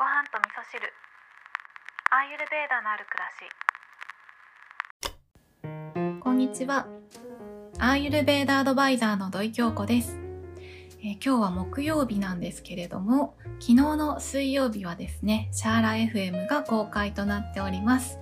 ご飯と味噌汁。アーユルベーダのある暮らし。こんにちは。アーユルベーダアドバイザーの土井京子です、えー、今日は木曜日なんですけれども昨日の水曜日はですねシャーラ FM が公開となっております。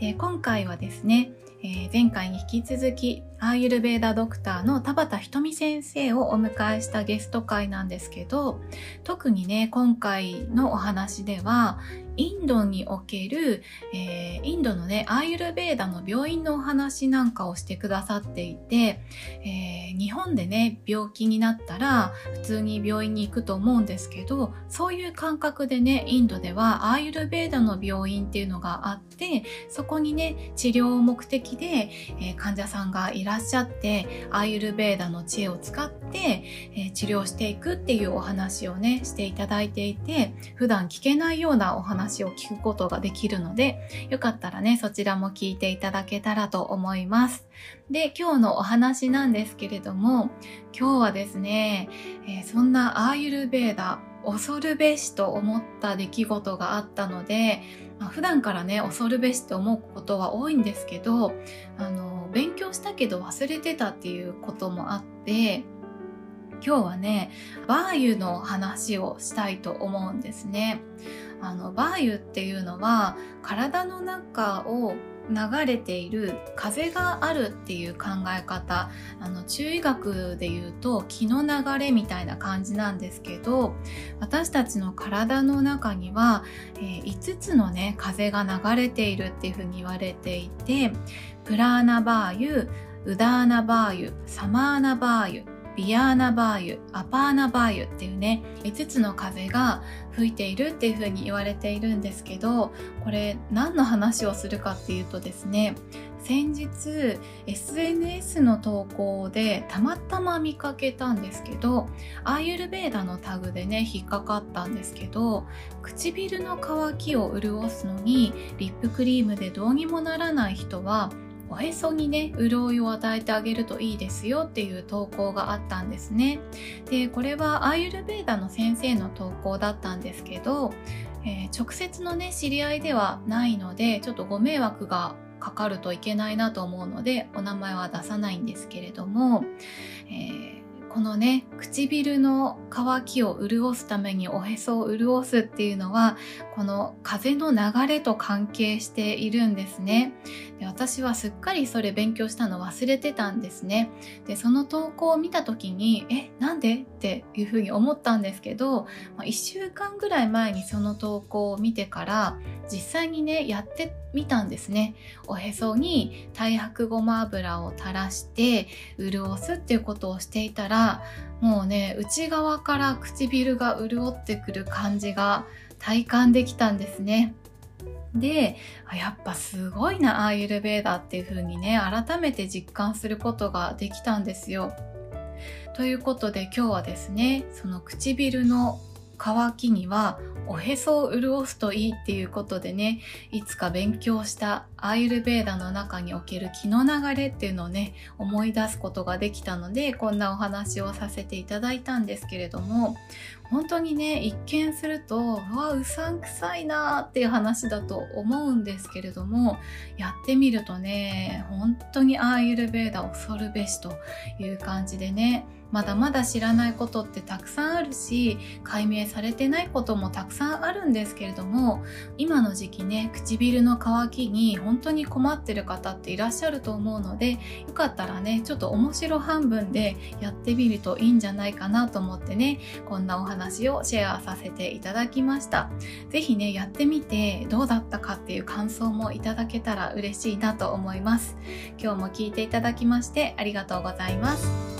で今回はですねえー、前回に引き続きアーユルベーダドクターの田畑ひとみ先生をお迎えしたゲスト会なんですけど特にね今回のお話ではインドにおける、えー、インドのねアーユルベーダの病院のお話なんかをしてくださっていて、えー、日本でね病気になったら普通に病院に行くと思うんですけどそういう感覚でねインドではアーユルベーダの病院っていうのがあってそこにね治療目的で、えー、患者さんがいららっしゃってアーユルベーダの知恵を使って、え治療していくっていうお話をねしていただいていて普段聞けないようなお話を聞くことができるので、よかったらね、そちらも聞いていただけたらと思います。で、今日のお話なんですけれども、今日はですね、えー、そんなアーユルベーダ、恐るべしと思った出来事があったので、まあ、普段からね、恐るべしと思うことは多いんですけど、あの、勉強したけど忘れてたっていうこともあって、今日はね、バーユの話をしたいと思うんですね。あの、バーユっていうのは体の中を流れている風があるっていう考え方あの中医学で言うと気の流れみたいな感じなんですけど私たちの体の中には、えー、5つのね風が流れているっていうふうに言われていてプラーナバーユウダーナバーユサマーナバーユビアーナバーユ、アパーナバーユっていうね、5つの風が吹いているっていう風に言われているんですけど、これ何の話をするかっていうとですね、先日 SNS の投稿でたまたま見かけたんですけど、アーユルベーダのタグでね、引っかかったんですけど、唇の乾きを潤すのにリップクリームでどうにもならない人はおへそにね潤いを与えてあげるといいですよっていう投稿があったんですね。でこれはアーユルベーダの先生の投稿だったんですけど、えー、直接のね知り合いではないのでちょっとご迷惑がかかるといけないなと思うのでお名前は出さないんですけれども、このね唇の乾きを潤すためにおへそを潤すっていうのはこの風の流れと関係しているんですね。で私はすっかりそれ勉強したの忘れてたんですね。でその投稿を見た時にえなんで？っていうふうに思ったんですけど、まあ、1週間ぐらい前にその投稿を見てから実際にねやってみたんですね。おへそに太白ごま油を垂らして潤すっていうことをしていたらもうね内側から唇が潤ってくる感じが体感できたんですね。でやっぱすごいなアーユルベーダーっていう風にね改めて実感することができたんですよ。ということで今日はですねその唇の乾きにはおへそを潤すといいっていうことでねいつか勉強したアイルベーダの中における気の流れっていうのをね思い出すことができたのでこんなお話をさせていただいたんですけれども本当にね一見するとうわうさんくさいなーっていう話だと思うんですけれどもやってみるとね本当にアーユルベーダ恐るべしという感じでねまだまだ知らないことってたくさんあるし解明されてないこともたくさんさんあるんですけれども今の時期ね唇の乾きに本当に困ってる方っていらっしゃると思うのでよかったらねちょっと面白半分でやってみるといいんじゃないかなと思ってねこんなお話をシェアさせていただきました。是非ねやってみてどうだったかっていう感想もいただけたら嬉しいなと思います。今日も聞いていただきましてありがとうございます。